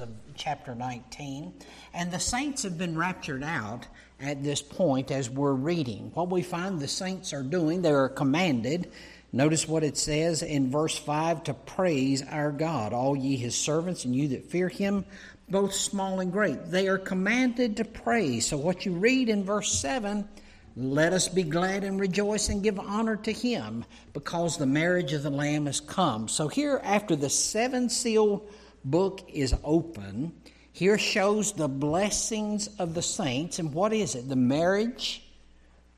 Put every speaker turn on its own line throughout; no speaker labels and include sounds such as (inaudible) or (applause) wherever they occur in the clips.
of chapter 19. And the saints have been raptured out at this point as we're reading. What we find the saints are doing, they are commanded. Notice what it says in verse 5 to praise our God, all ye his servants, and you that fear him, both small and great. They are commanded to praise. So, what you read in verse 7 let us be glad and rejoice and give honor to him because the marriage of the Lamb has come. So, here, after the seven seal book is open, here shows the blessings of the saints. And what is it? The marriage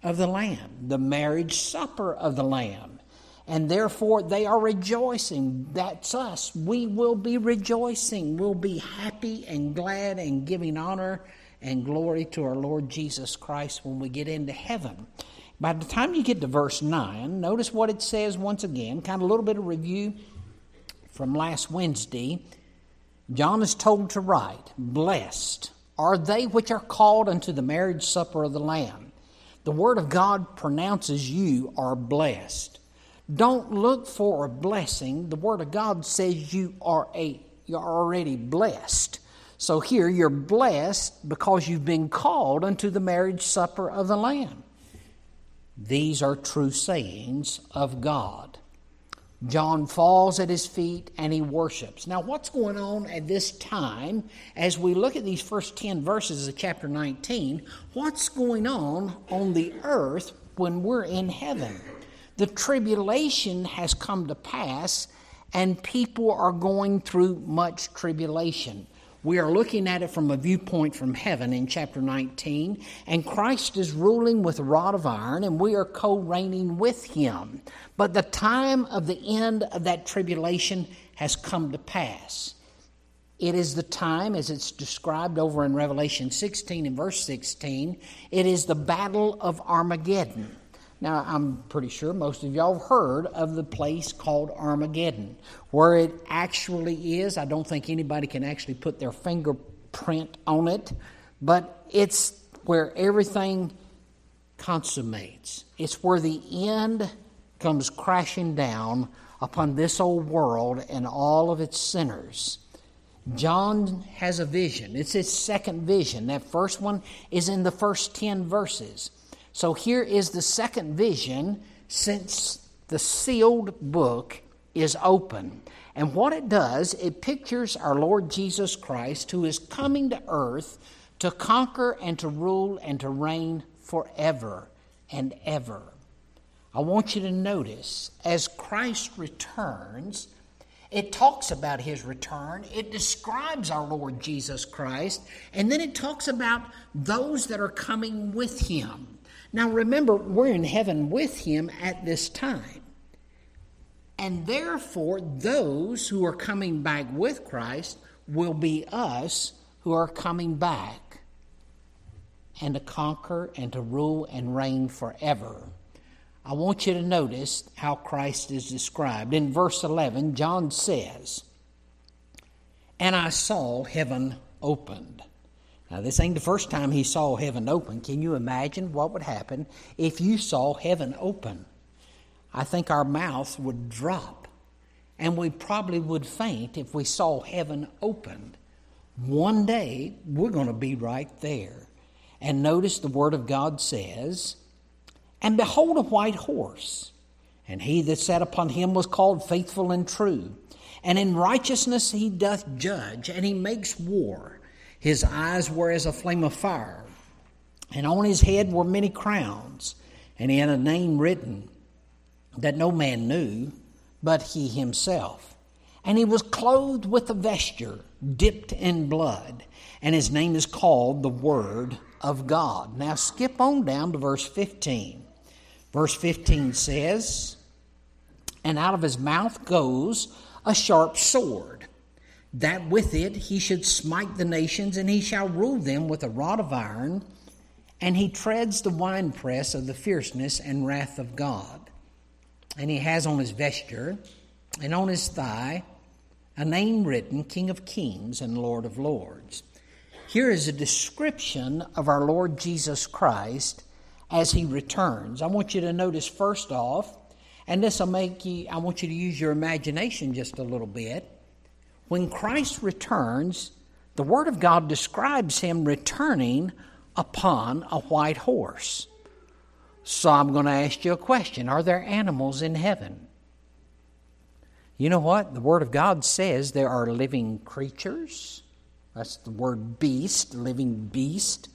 of the Lamb, the marriage supper of the Lamb. And therefore they are rejoicing. That's us. We will be rejoicing. We'll be happy and glad and giving honor and glory to our Lord Jesus Christ when we get into heaven. By the time you get to verse 9, notice what it says once again, kind of a little bit of review from last Wednesday. John is told to write, Blessed are they which are called unto the marriage supper of the Lamb. The Word of God pronounces you are blessed. Don't look for a blessing. The Word of God says you are a you're already blessed. So here you're blessed because you've been called unto the marriage supper of the Lamb. These are true sayings of God. John falls at his feet and he worships. Now, what's going on at this time as we look at these first 10 verses of chapter 19? What's going on on the earth when we're in heaven? The tribulation has come to pass and people are going through much tribulation. We are looking at it from a viewpoint from heaven in chapter 19, and Christ is ruling with a rod of iron, and we are co reigning with him. But the time of the end of that tribulation has come to pass. It is the time, as it's described over in Revelation 16 and verse 16, it is the battle of Armageddon. Now, I'm pretty sure most of y'all have heard of the place called Armageddon. Where it actually is, I don't think anybody can actually put their fingerprint on it, but it's where everything consummates. It's where the end comes crashing down upon this old world and all of its sinners. John has a vision. It's his second vision. That first one is in the first 10 verses. So here is the second vision since the sealed book is open. And what it does, it pictures our Lord Jesus Christ who is coming to earth to conquer and to rule and to reign forever and ever. I want you to notice as Christ returns, it talks about his return, it describes our Lord Jesus Christ, and then it talks about those that are coming with him. Now remember, we're in heaven with him at this time. And therefore, those who are coming back with Christ will be us who are coming back and to conquer and to rule and reign forever. I want you to notice how Christ is described. In verse 11, John says, And I saw heaven opened. Now, this ain't the first time he saw heaven open. Can you imagine what would happen if you saw heaven open? I think our mouth would drop, and we probably would faint if we saw heaven opened. One day, we're going to be right there. And notice the Word of God says, And behold, a white horse, and he that sat upon him was called faithful and true. And in righteousness he doth judge, and he makes war. His eyes were as a flame of fire, and on his head were many crowns, and he had a name written that no man knew but he himself. And he was clothed with a vesture dipped in blood, and his name is called the Word of God. Now skip on down to verse 15. Verse 15 says, And out of his mouth goes a sharp sword that with it he should smite the nations, and he shall rule them with a rod of iron, and he treads the winepress of the fierceness and wrath of God. And he has on his vesture and on his thigh a name written King of Kings and Lord of Lords. Here is a description of our Lord Jesus Christ as he returns. I want you to notice first off, and this will make you, I want you to use your imagination just a little bit when Christ returns, the Word of God describes him returning upon a white horse. So I'm going to ask you a question Are there animals in heaven? You know what? The Word of God says there are living creatures. That's the word beast, living beast.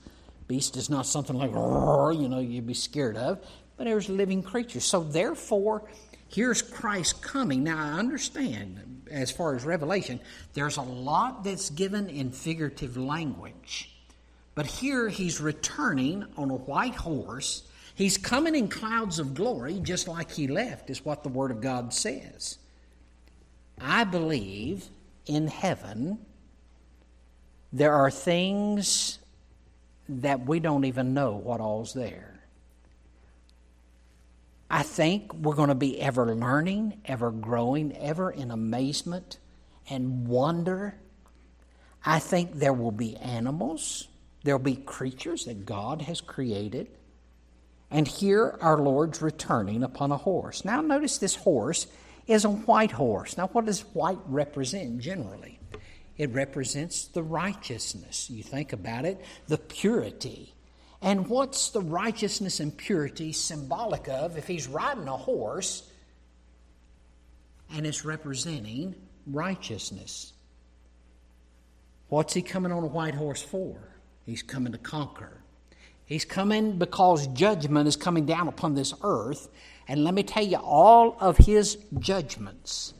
Beast is not something like, you know, you'd be scared of, but there's living creatures. So therefore, here's Christ coming. Now, I understand, as far as Revelation, there's a lot that's given in figurative language. But here he's returning on a white horse. He's coming in clouds of glory, just like he left, is what the Word of God says. I believe in heaven there are things that we don't even know what all's there. I think we're going to be ever learning, ever growing, ever in amazement and wonder. I think there will be animals, there'll be creatures that God has created. And here our Lord's returning upon a horse. Now, notice this horse is a white horse. Now, what does white represent generally? It represents the righteousness. You think about it, the purity. And what's the righteousness and purity symbolic of if he's riding a horse and it's representing righteousness? What's he coming on a white horse for? He's coming to conquer. He's coming because judgment is coming down upon this earth, and let me tell you, all of his judgments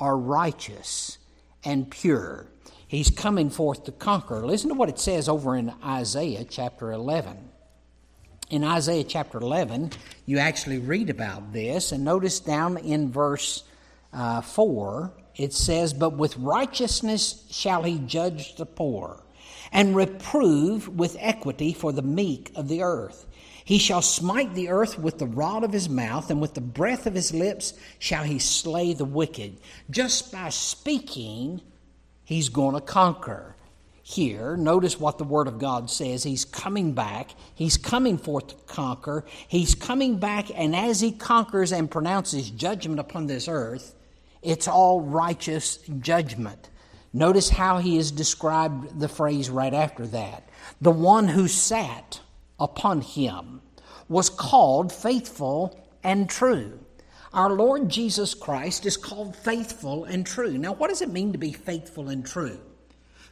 are righteous and pure. He's coming forth to conquer. Listen to what it says over in Isaiah chapter 11. In Isaiah chapter 11, you actually read about this, and notice down in verse uh, 4, it says, But with righteousness shall he judge the poor, and reprove with equity for the meek of the earth. He shall smite the earth with the rod of his mouth, and with the breath of his lips shall he slay the wicked. Just by speaking, he's going to conquer. Here, notice what the Word of God says. He's coming back. He's coming forth to conquer. He's coming back, and as he conquers and pronounces judgment upon this earth, it's all righteous judgment. Notice how he has described the phrase right after that. The one who sat upon him was called faithful and true. Our Lord Jesus Christ is called faithful and true. Now, what does it mean to be faithful and true?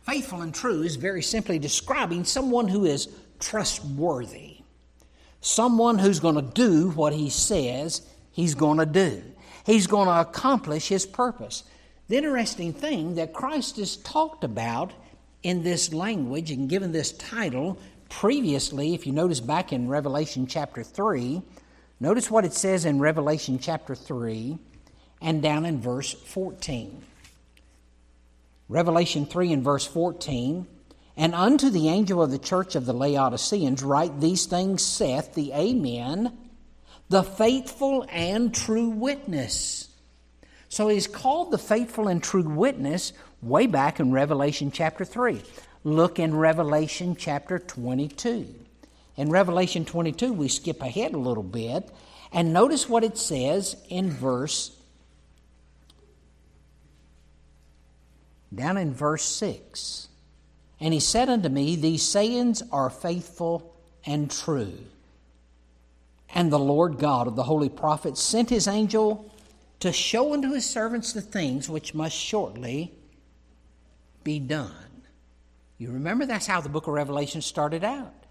Faithful and true is very simply describing someone who is trustworthy, someone who's going to do what he says he's going to do. He's going to accomplish his purpose. The interesting thing that Christ is talked about in this language and given this title previously, if you notice back in Revelation chapter 3, notice what it says in Revelation chapter 3 and down in verse 14. Revelation 3 and verse 14. And unto the angel of the church of the Laodiceans write these things saith the Amen, the faithful and true witness. So he's called the faithful and true witness way back in Revelation chapter 3 look in Revelation chapter 22. In Revelation 22, we skip ahead a little bit and notice what it says in verse down in verse 6. And he said unto me, These sayings are faithful and true. And the Lord God of the holy prophets sent his angel to show unto his servants the things which must shortly be done. You remember that's how the book of Revelation started out.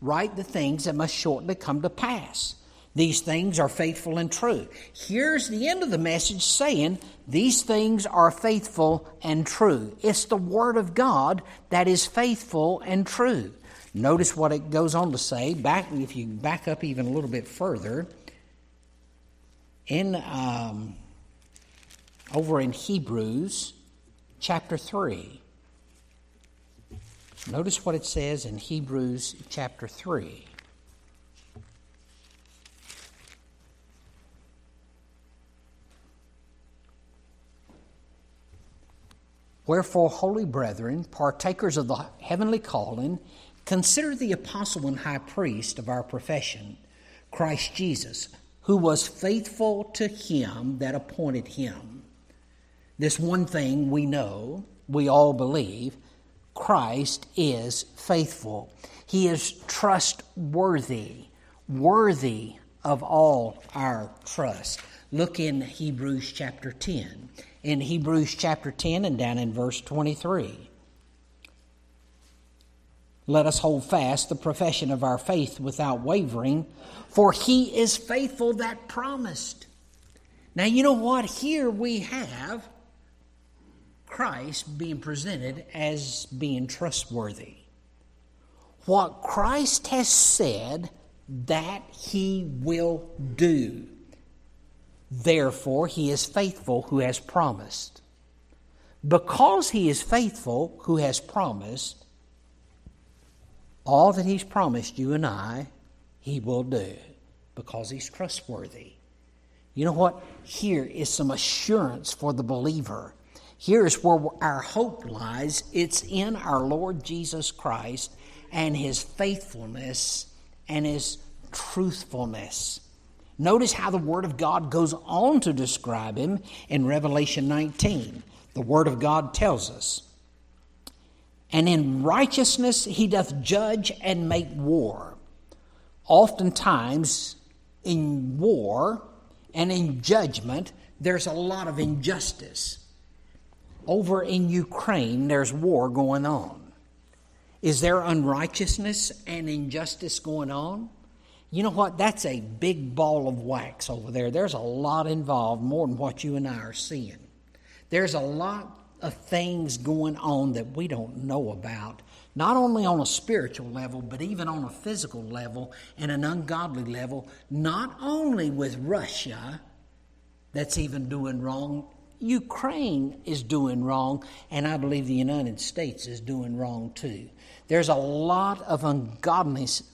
Write the things that must shortly come to pass. These things are faithful and true. Here's the end of the message saying, These things are faithful and true. It's the Word of God that is faithful and true. Notice what it goes on to say. Back, if you back up even a little bit further, in um, over in Hebrews chapter 3. Notice what it says in Hebrews chapter 3. Wherefore, holy brethren, partakers of the heavenly calling, consider the apostle and high priest of our profession, Christ Jesus, who was faithful to him that appointed him. This one thing we know, we all believe, Christ is faithful. He is trustworthy, worthy of all our trust. Look in Hebrews chapter 10. In Hebrews chapter 10 and down in verse 23. Let us hold fast the profession of our faith without wavering, for he is faithful that promised. Now, you know what? Here we have Christ being presented as being trustworthy. What Christ has said, that he will do. Therefore, he is faithful who has promised. Because he is faithful who has promised, all that he's promised you and I, he will do because he's trustworthy. You know what? Here is some assurance for the believer. Here is where our hope lies. It's in our Lord Jesus Christ and his faithfulness and his truthfulness. Notice how the Word of God goes on to describe him in Revelation 19. The Word of God tells us, And in righteousness he doth judge and make war. Oftentimes, in war and in judgment, there's a lot of injustice. Over in Ukraine, there's war going on. Is there unrighteousness and injustice going on? You know what? That's a big ball of wax over there. There's a lot involved, more than what you and I are seeing. There's a lot of things going on that we don't know about, not only on a spiritual level, but even on a physical level and an ungodly level, not only with Russia, that's even doing wrong. Ukraine is doing wrong, and I believe the United States is doing wrong too. There's a lot of ungodliness,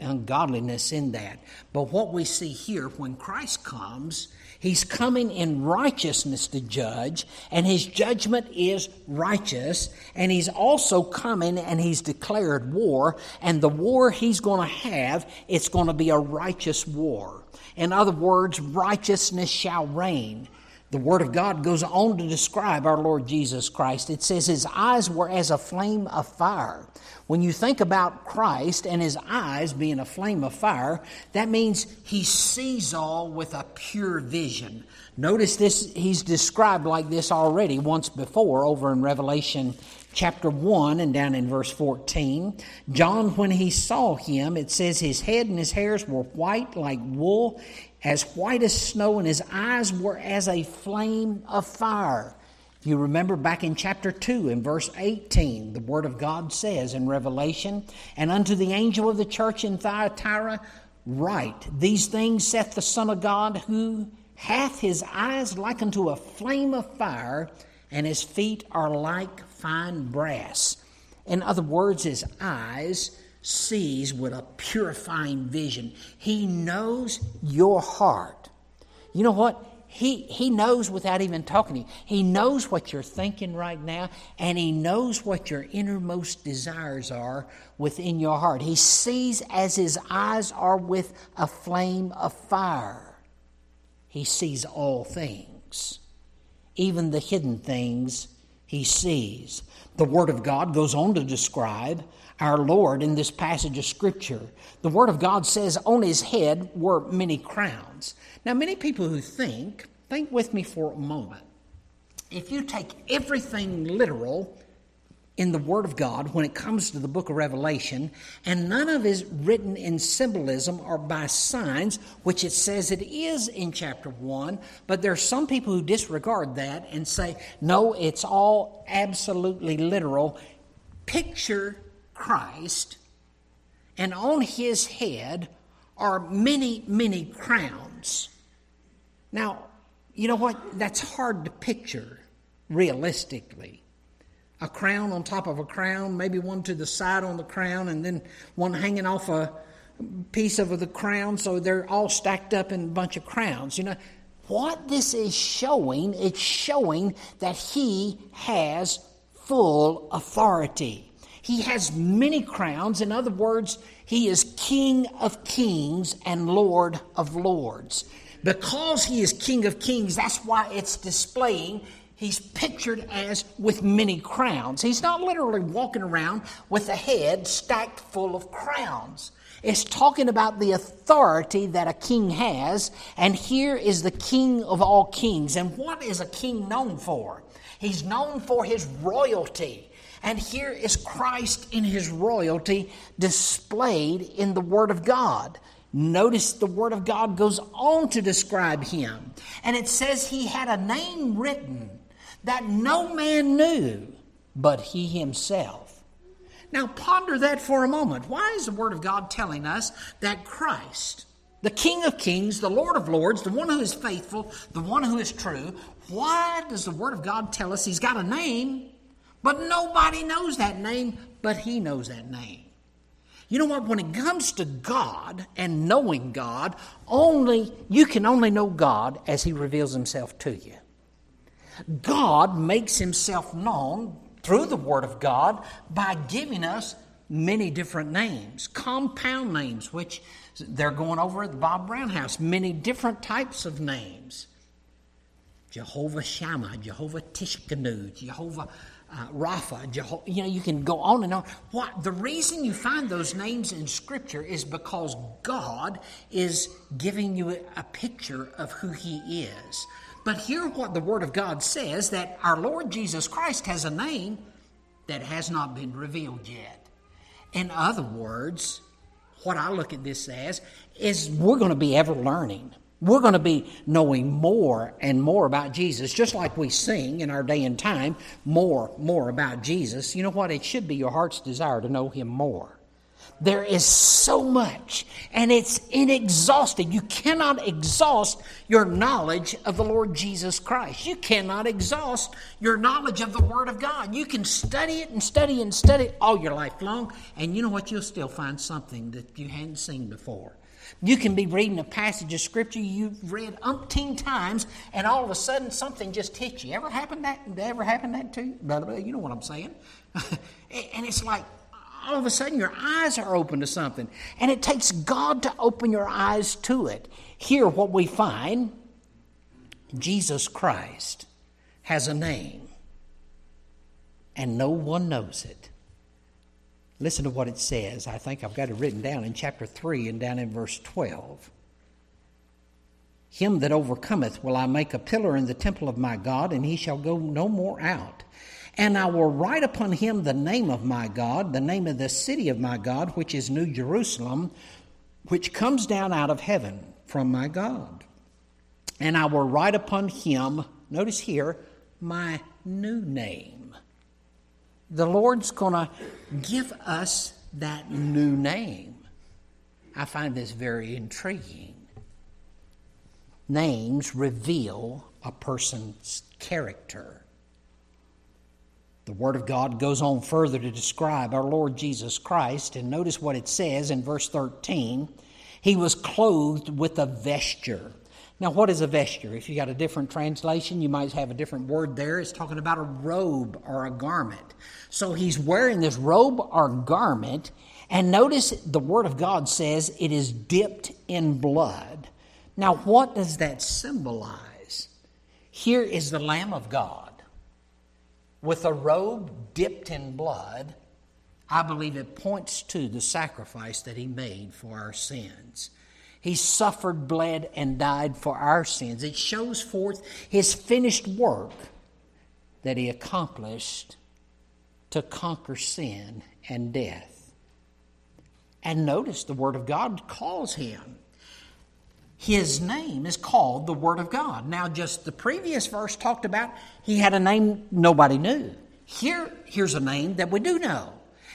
ungodliness in that. But what we see here, when Christ comes, he's coming in righteousness to judge, and his judgment is righteous. And he's also coming and he's declared war, and the war he's going to have, it's going to be a righteous war. In other words, righteousness shall reign. The Word of God goes on to describe our Lord Jesus Christ. It says, His eyes were as a flame of fire. When you think about Christ and his eyes being a flame of fire, that means he sees all with a pure vision. Notice this, he's described like this already once before over in Revelation chapter 1 and down in verse 14. John, when he saw him, it says his head and his hairs were white like wool, as white as snow, and his eyes were as a flame of fire. You remember back in chapter 2, in verse 18, the Word of God says in Revelation, And unto the angel of the church in Thyatira, write, These things saith the Son of God, who hath his eyes like unto a flame of fire, and his feet are like fine brass. In other words, his eyes sees with a purifying vision. He knows your heart. You know what? He, he knows without even talking to you. He knows what you're thinking right now, and He knows what your innermost desires are within your heart. He sees as His eyes are with a flame of fire. He sees all things, even the hidden things He sees. The Word of God goes on to describe our Lord in this passage of Scripture. The Word of God says on his head were many crowns. Now, many people who think, think with me for a moment. If you take everything literal in the Word of God when it comes to the book of Revelation, and none of it is written in symbolism or by signs, which it says it is in chapter 1, but there are some people who disregard that and say, no, it's all absolutely literal. Picture Christ, and on his head are many, many crowns. Now, you know what? That's hard to picture realistically. A crown on top of a crown, maybe one to the side on the crown, and then one hanging off a piece of the crown, so they're all stacked up in a bunch of crowns. You know, what this is showing, it's showing that he has full authority. He has many crowns. In other words, he is King of kings and Lord of lords. Because he is King of kings, that's why it's displaying he's pictured as with many crowns. He's not literally walking around with a head stacked full of crowns. It's talking about the authority that a king has, and here is the king of all kings. And what is a king known for? He's known for his royalty. And here is Christ in his royalty displayed in the Word of God. Notice the Word of God goes on to describe him. And it says he had a name written that no man knew but he himself. Now ponder that for a moment. Why is the Word of God telling us that Christ, the King of Kings, the Lord of Lords, the one who is faithful, the one who is true, why does the Word of God tell us he's got a name, but nobody knows that name, but he knows that name? You know what? When it comes to God and knowing God, only you can only know God as He reveals Himself to you. God makes Himself known through the Word of God by giving us many different names, compound names, which they're going over at the Bob Brown House, many different types of names. Jehovah Shammah, Jehovah Tsidkenu, Jehovah uh, Rapha, Jeho- you know, you can go on and on. What the reason you find those names in Scripture is because God is giving you a, a picture of who He is. But hear what the Word of God says that our Lord Jesus Christ has a name that has not been revealed yet. In other words, what I look at this as is we're going to be ever learning. We're going to be knowing more and more about Jesus, just like we sing in our day and time, more, more about Jesus. You know what? It should be your heart's desire to know Him more. There is so much, and it's inexhausted. You cannot exhaust your knowledge of the Lord Jesus Christ. You cannot exhaust your knowledge of the Word of God. You can study it and study and study it all your life long, and you know what? You'll still find something that you hadn't seen before. You can be reading a passage of scripture you've read umpteen times, and all of a sudden something just hits you. Ever happened that? Ever happened that to you? You know what I'm saying? (laughs) and it's like all of a sudden your eyes are open to something, and it takes God to open your eyes to it. Here, what we find: Jesus Christ has a name, and no one knows it. Listen to what it says. I think I've got it written down in chapter 3 and down in verse 12. Him that overcometh will I make a pillar in the temple of my God, and he shall go no more out. And I will write upon him the name of my God, the name of the city of my God, which is New Jerusalem, which comes down out of heaven from my God. And I will write upon him, notice here, my new name the Lord's going to give us that new name. I find this very intriguing. Names reveal a person's character. The Word of God goes on further to describe our Lord Jesus Christ, and notice what it says in verse 13 He was clothed with a vesture. Now, what is a vesture? If you got a different translation, you might have a different word there. It's talking about a robe or a garment. So he's wearing this robe or garment, and notice the Word of God says it is dipped in blood. Now, what does that symbolize? Here is the Lamb of God with a robe dipped in blood. I believe it points to the sacrifice that he made for our sins. He suffered, bled, and died for our sins. It shows forth his finished work that he accomplished to conquer sin and death. And notice the Word of God calls him. His name is called the Word of God. Now, just the previous verse talked about he had a name nobody knew. Here, here's a name that we do know.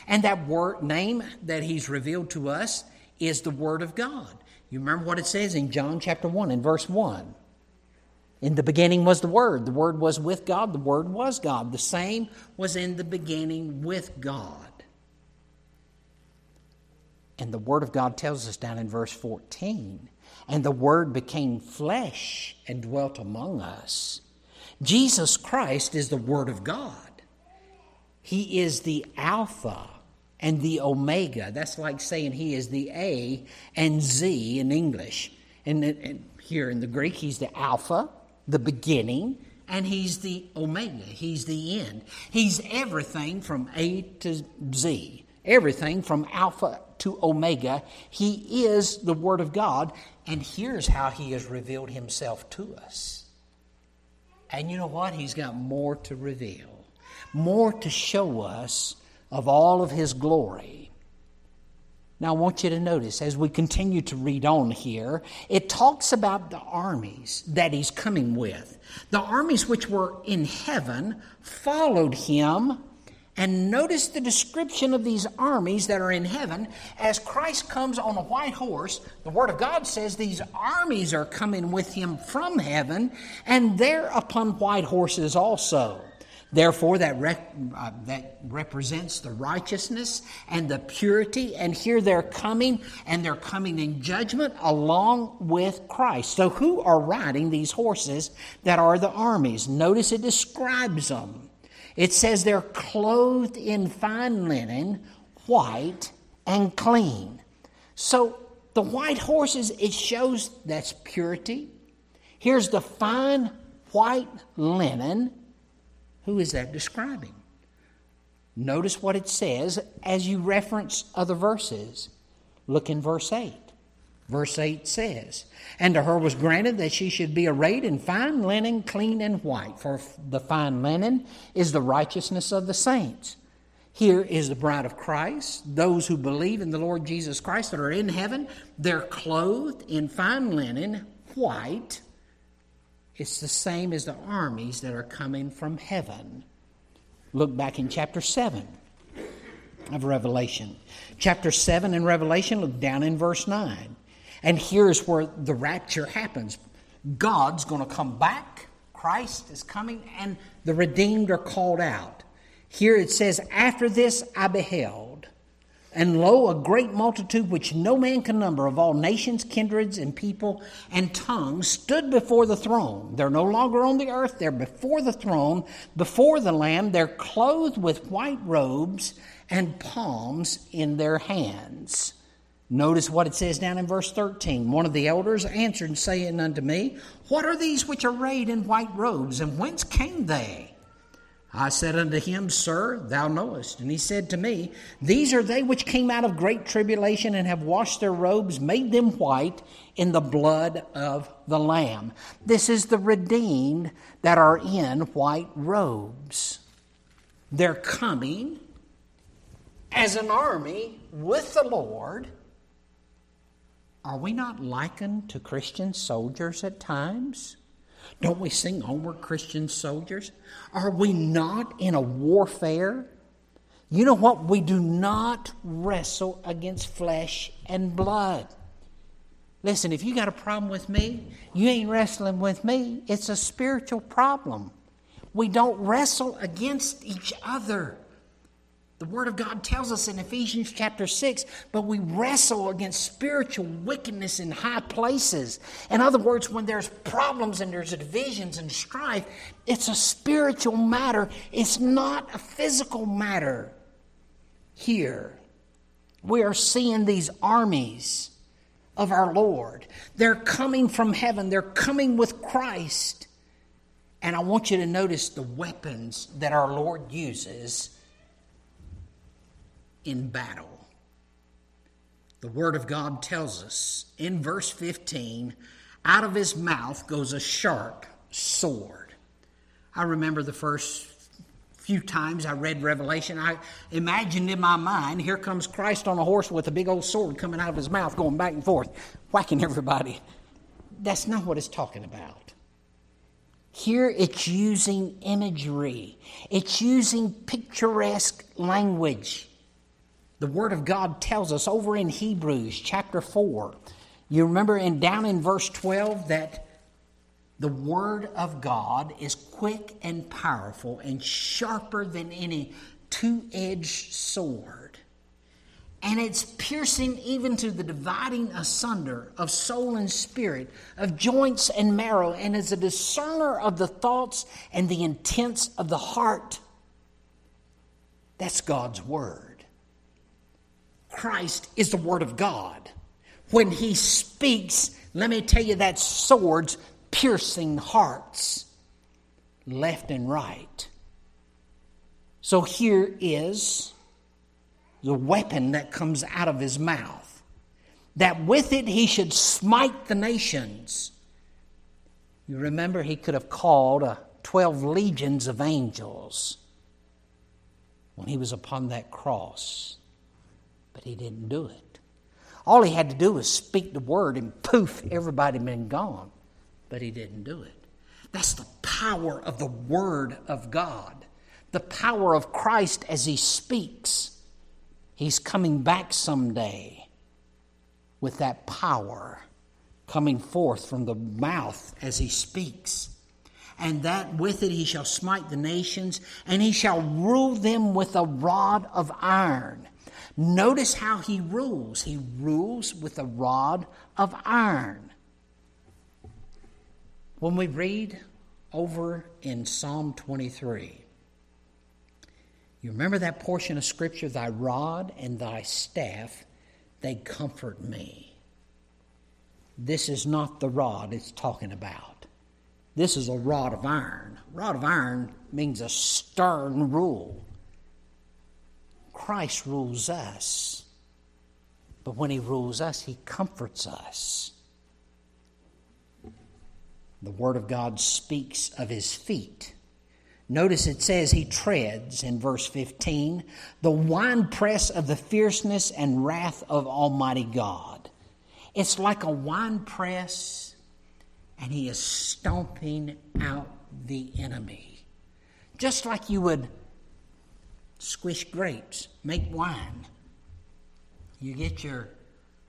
And that word name that he's revealed to us is the Word of God. You remember what it says in John chapter 1 in verse 1. In the beginning was the Word. The Word was with God. The Word was God. The same was in the beginning with God. And the Word of God tells us down in verse 14 and the Word became flesh and dwelt among us. Jesus Christ is the Word of God. He is the Alpha and the Omega. That's like saying he is the A and Z in English. And, here in the Greek, he's the Alpha, the beginning, and He's the Omega. He's the end. He's everything from A to Z, everything from Alpha to Omega. He is the Word of God, and here's how He has revealed Himself to us. And you know what? He's got more to reveal, more to show us of all of His glory. Now, I want you to notice as we continue to read on here, it talks about the armies that he's coming with. The armies which were in heaven followed him. And notice the description of these armies that are in heaven as Christ comes on a white horse. The Word of God says these armies are coming with him from heaven, and they're upon white horses also. Therefore, that, rec- uh, that represents the righteousness and the purity. And here they're coming, and they're coming in judgment along with Christ. So, who are riding these horses that are the armies? Notice it describes them. It says they're clothed in fine linen, white and clean. So, the white horses, it shows that's purity. Here's the fine white linen who is that describing? Notice what it says as you reference other verses. Look in verse 8. Verse 8 says, And to her was granted that she should be arrayed in fine linen, clean and white, for the fine linen is the righteousness of the saints. Here is the bride of Christ. Those who believe in the Lord Jesus Christ that are in heaven, they're clothed in fine linen, white, it's the same as the armies that are coming from heaven. Look back in chapter 7 of Revelation. Chapter 7 in Revelation, look down in verse 9. And here's where the rapture happens God's going to come back, Christ is coming, and the redeemed are called out. Here it says, After this I beheld and lo, a great multitude which no man can number of all nations, kindreds, and people and tongues stood before the throne. They're no longer on the earth, they're before the throne, before the Lamb. They're clothed with white robes and palms in their hands. Notice what it says down in verse 13. One of the elders answered, saying unto me, What are these which are arrayed in white robes, and whence came they? I said unto him, Sir, thou knowest. And he said to me, These are they which came out of great tribulation and have washed their robes, made them white in the blood of the Lamb. This is the redeemed that are in white robes. They're coming as an army with the Lord. Are we not likened to Christian soldiers at times? Don't we sing Onward Christian Soldiers? Are we not in a warfare? You know what? We do not wrestle against flesh and blood. Listen, if you got a problem with me, you ain't wrestling with me. It's a spiritual problem. We don't wrestle against each other. The Word of God tells us in Ephesians chapter 6, but we wrestle against spiritual wickedness in high places. In other words, when there's problems and there's divisions and strife, it's a spiritual matter, it's not a physical matter. Here, we are seeing these armies of our Lord. They're coming from heaven, they're coming with Christ. And I want you to notice the weapons that our Lord uses in battle. The Word of God tells us in verse 15 out of his mouth goes a sharp sword. I remember the first few times I read Revelation, I imagined in my mind, here comes Christ on a horse with a big old sword coming out of his mouth, going back and forth, whacking everybody. That's not what it's talking about. Here it's using imagery, it's using picturesque language. The Word of God tells us over in Hebrews chapter 4. You remember in down in verse 12 that the Word of God is quick and powerful and sharper than any two edged sword. And it's piercing even to the dividing asunder of soul and spirit, of joints and marrow, and is a discerner of the thoughts and the intents of the heart. That's God's Word. Christ is the Word of God. When He speaks, let me tell you, that sword's piercing hearts. left and right. So here is the weapon that comes out of his mouth, that with it he should smite the nations. You remember he could have called uh, 12 legions of angels when he was upon that cross, but he didn't do it. All he had to do was speak the word, and poof, everybody been gone. But he didn't do it. That's the power of the Word of God, the power of Christ as He speaks. He's coming back someday with that power coming forth from the mouth as He speaks. And that with it he shall smite the nations, and he shall rule them with a rod of iron. Notice how he rules. He rules with a rod of iron. When we read over in Psalm 23, you remember that portion of Scripture, Thy rod and thy staff, they comfort me. This is not the rod it's talking about. This is a rod of iron. Rod of iron means a stern rule. Christ rules us. But when he rules us, he comforts us. The Word of God speaks of his feet. Notice it says he treads in verse 15 the winepress of the fierceness and wrath of Almighty God. It's like a winepress, and he is stomping out the enemy. Just like you would squish grapes, make wine. You get your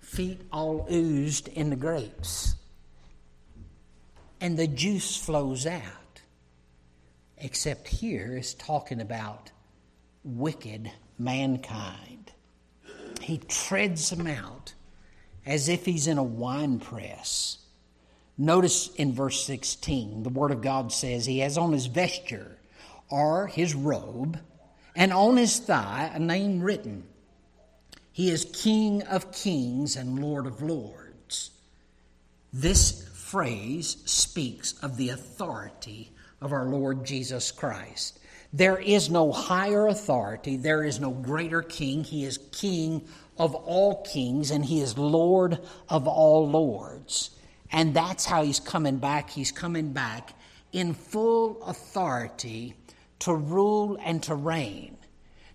feet all oozed in the grapes and the juice flows out. Except here is talking about wicked mankind. He treads them out as if he's in a wine press. Notice in verse 16, the Word of God says he has on his vesture or his robe, and on his thigh a name written. He is King of kings and Lord of lords. This phrase speaks of the authority of our Lord Jesus Christ. There is no higher authority, there is no greater king. He is king of all kings, and he is Lord of all lords. And that's how he's coming back. He's coming back in full authority to rule and to reign.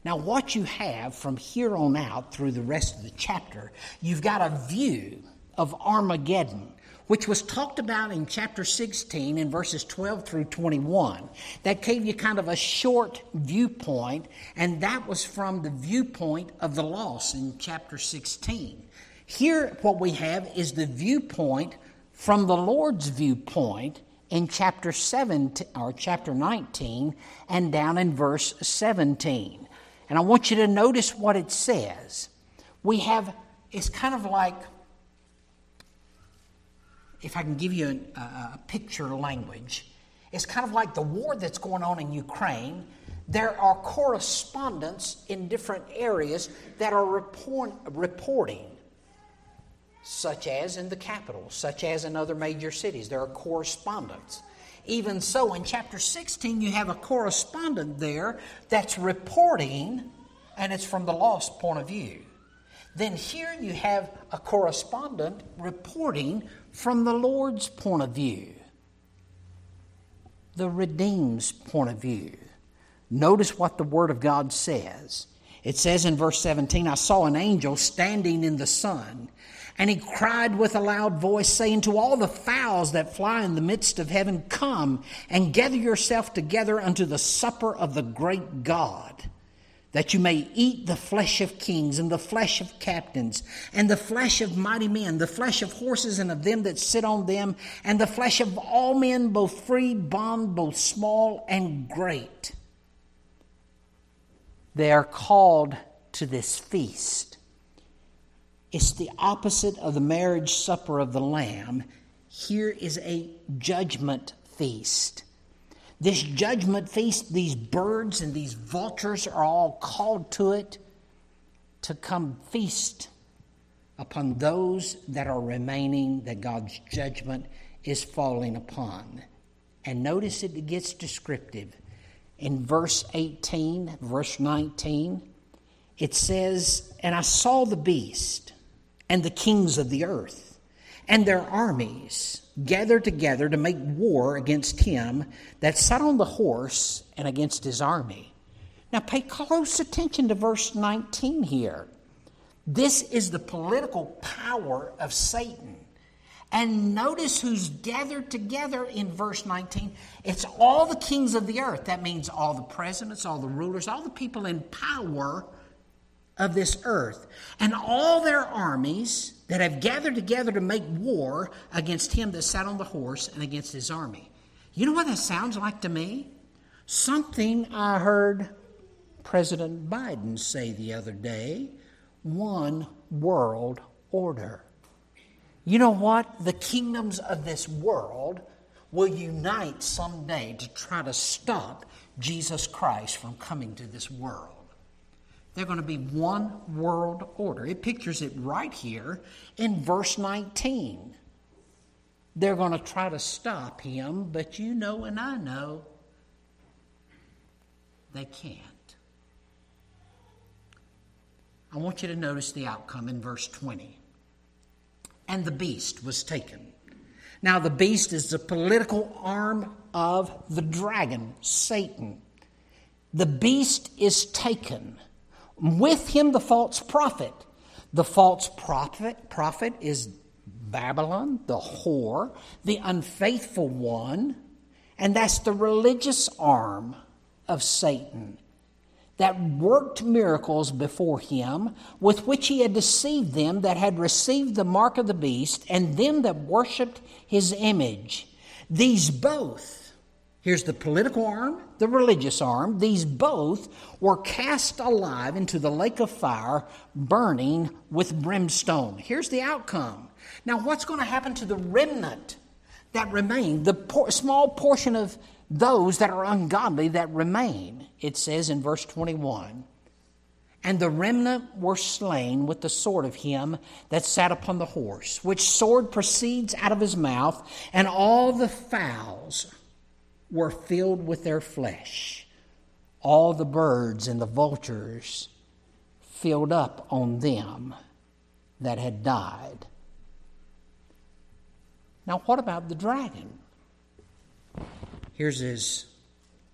Now, what you have from here on out through the rest of the chapter, you've got a view of Armageddon which was talked about in chapter 16 in verses 12 through 21. That gave you kind of a short viewpoint, and that was from the viewpoint of the loss in chapter 16. Here, what we have is the viewpoint from the Lord's viewpoint in chapter 7 or chapter 19 and down in verse 17. And I want you to notice what it says. We have, it's kind of like if I can give you a, a picture language, it's kind of like the war that's going on in Ukraine. There are correspondents in different areas that are report, reporting, such as in the capital, such as in other major cities. There are correspondents. Even so, in chapter 16, you have a correspondent there that's reporting, and it's from the lost point of view. Then here you have a correspondent reporting from the Lord's point of view, the redeemed's point of view. Notice what the Word of God says. It says in verse 17, I saw an angel standing in the sun, and he cried with a loud voice, saying to all the fowls that fly in the midst of heaven, Come and gather yourself together unto the supper of the great God that you may eat the flesh of kings and the flesh of captains and the flesh of mighty men, the flesh of horses and of them that sit on them, and the flesh of all men, both free, bond, both small and great. They are called to this feast. It's the opposite of the marriage supper of the Lamb. Here is a judgment feast. This judgment feast, these birds and these vultures are all called to it to come feast upon those that are remaining that God's judgment is falling upon. And notice it gets descriptive. In verse 18, verse 19, it says, And I saw the beast and the kings of the earth and their armies gathered together to make war against him that sat on the horse and against his army. Now, pay close attention to verse 19 here. This is the political power of Satan. And notice who's gathered together in verse 19. It's all the kings of the earth. That means all the presidents, all the rulers, all the people in power of this earth. And all their armies that have gathered together to make war against him that sat on the horse and against his army. You know what that sounds like to me? Something I heard President Biden say the other day one world order. You know what? The kingdoms of this world will unite someday to try to stop Jesus Christ from coming to this world. They're going to be one world order. It pictures it right here in verse 19. They're going to try to stop him, but you know and I know they can't. I want you to notice the outcome in verse 20 and the beast was taken. Now, the beast is the political arm of the dragon, Satan. The beast is taken. With him, the false prophet. The false prophet, prophet is Babylon, the whore, the unfaithful one, and that's the religious arm of Satan that worked miracles before him, with which he had deceived them that had received the mark of the beast, and them that worshipped his image. These both, here's the political arm, the religious arm, these both were cast alive into the lake of fire, burning with brimstone. Here's the outcome. Now, what's going to happen to the remnant that remain, the por- small portion of those that are ungodly that remain. It says in verse 21 And the remnant were slain with the sword of him that sat upon the horse, which sword proceeds out of his mouth, and all the fowls were filled with their flesh. All the birds and the vultures filled up on them that had died. Now, what about the dragon? Here's his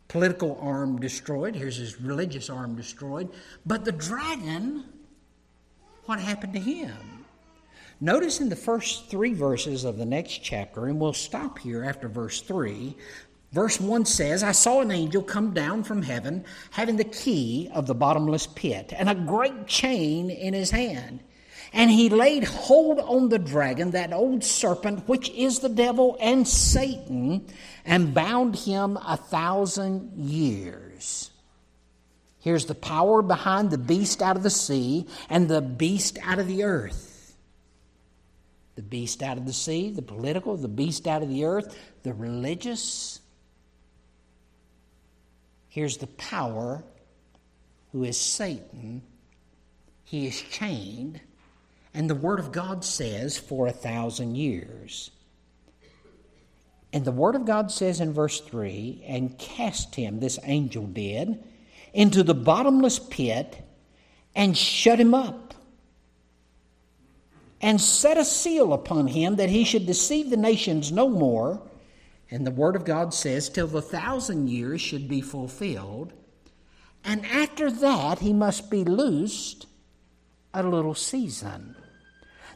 political arm destroyed. Here's his religious arm destroyed. But the dragon, what happened to him? Notice in the first three verses of the next chapter, and we'll stop here after verse 3. Verse 1 says, I saw an angel come down from heaven, having the key of the bottomless pit, and a great chain in his hand. And he laid hold on the dragon, that old serpent, which is the devil and Satan, and bound him a thousand years. Here's the power behind the beast out of the sea and the beast out of the earth. The beast out of the sea, the political, the beast out of the earth, the religious. Here's the power who is Satan. He is chained and the Word of God says, for a thousand years. And the Word of God says in verse 3 and cast him, this angel did, into the bottomless pit and shut him up and set a seal upon him that he should deceive the nations no more. And the Word of God says, till the thousand years should be fulfilled. And after that, he must be loosed a little season.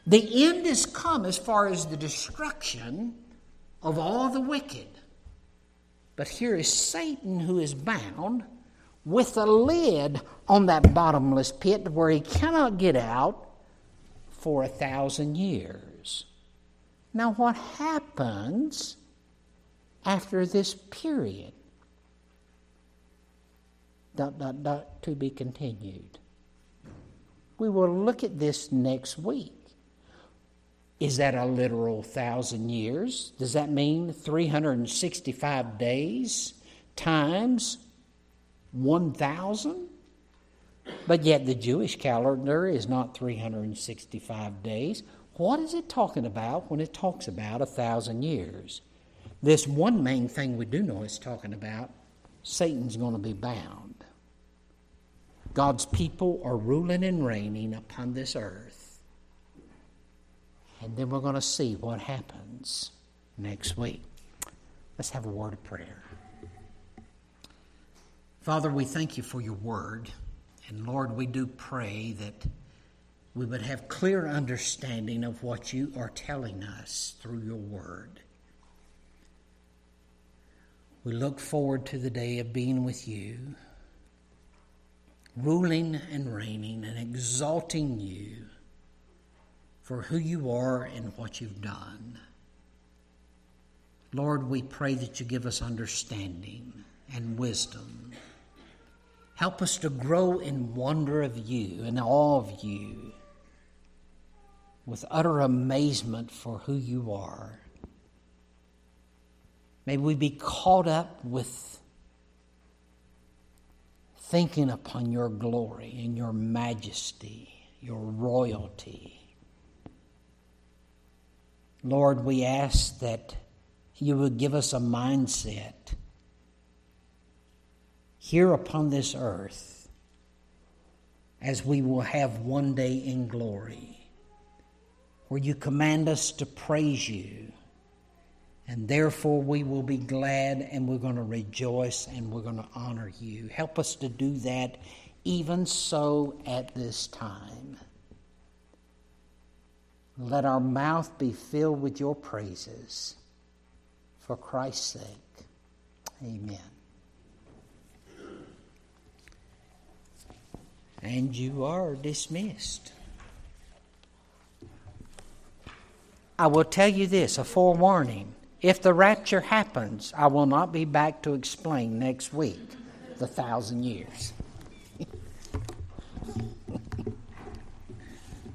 The end is come as far as the destruction of all the wicked. But here is Satan who is bound with a lid on that bottomless pit where he cannot get out for a thousand years. Now, what happens after this period? Dot, dot, dot, to be continued. We will look at this next week. Is that a literal thousand years? Does that mean 365 days times 1,000? But yet the Jewish calendar is not 365 days. What is it talking about when it talks about a thousand years? This one main thing we do know is talking about Satan's going to be bound. God's people are ruling and reigning upon this earth. And then we're going to see what happens next week. Let's have a word of prayer. Father, we thank you for your word. And Lord, we do pray that we would have clear understanding of what you are telling us through your word. We look forward to the day of being with you, ruling and reigning and exalting you for who you are and what you've done. Lord, we pray that you give us understanding and wisdom. Help us to grow in wonder of you and awe of you with utter amazement for who you are. May we be caught up with thinking upon your glory and your majesty, your royalty. Lord, we ask that you would give us a mindset here upon this earth as we will have one day in glory where you command us to praise you. And therefore, we will be glad and we're going to rejoice and we're going to honor you. Help us to do that even so at this time. Let our mouth be filled with your praises for Christ's sake. Amen. And you are dismissed. I will tell you this a forewarning. If the rapture happens, I will not be back to explain next week the thousand years. (laughs)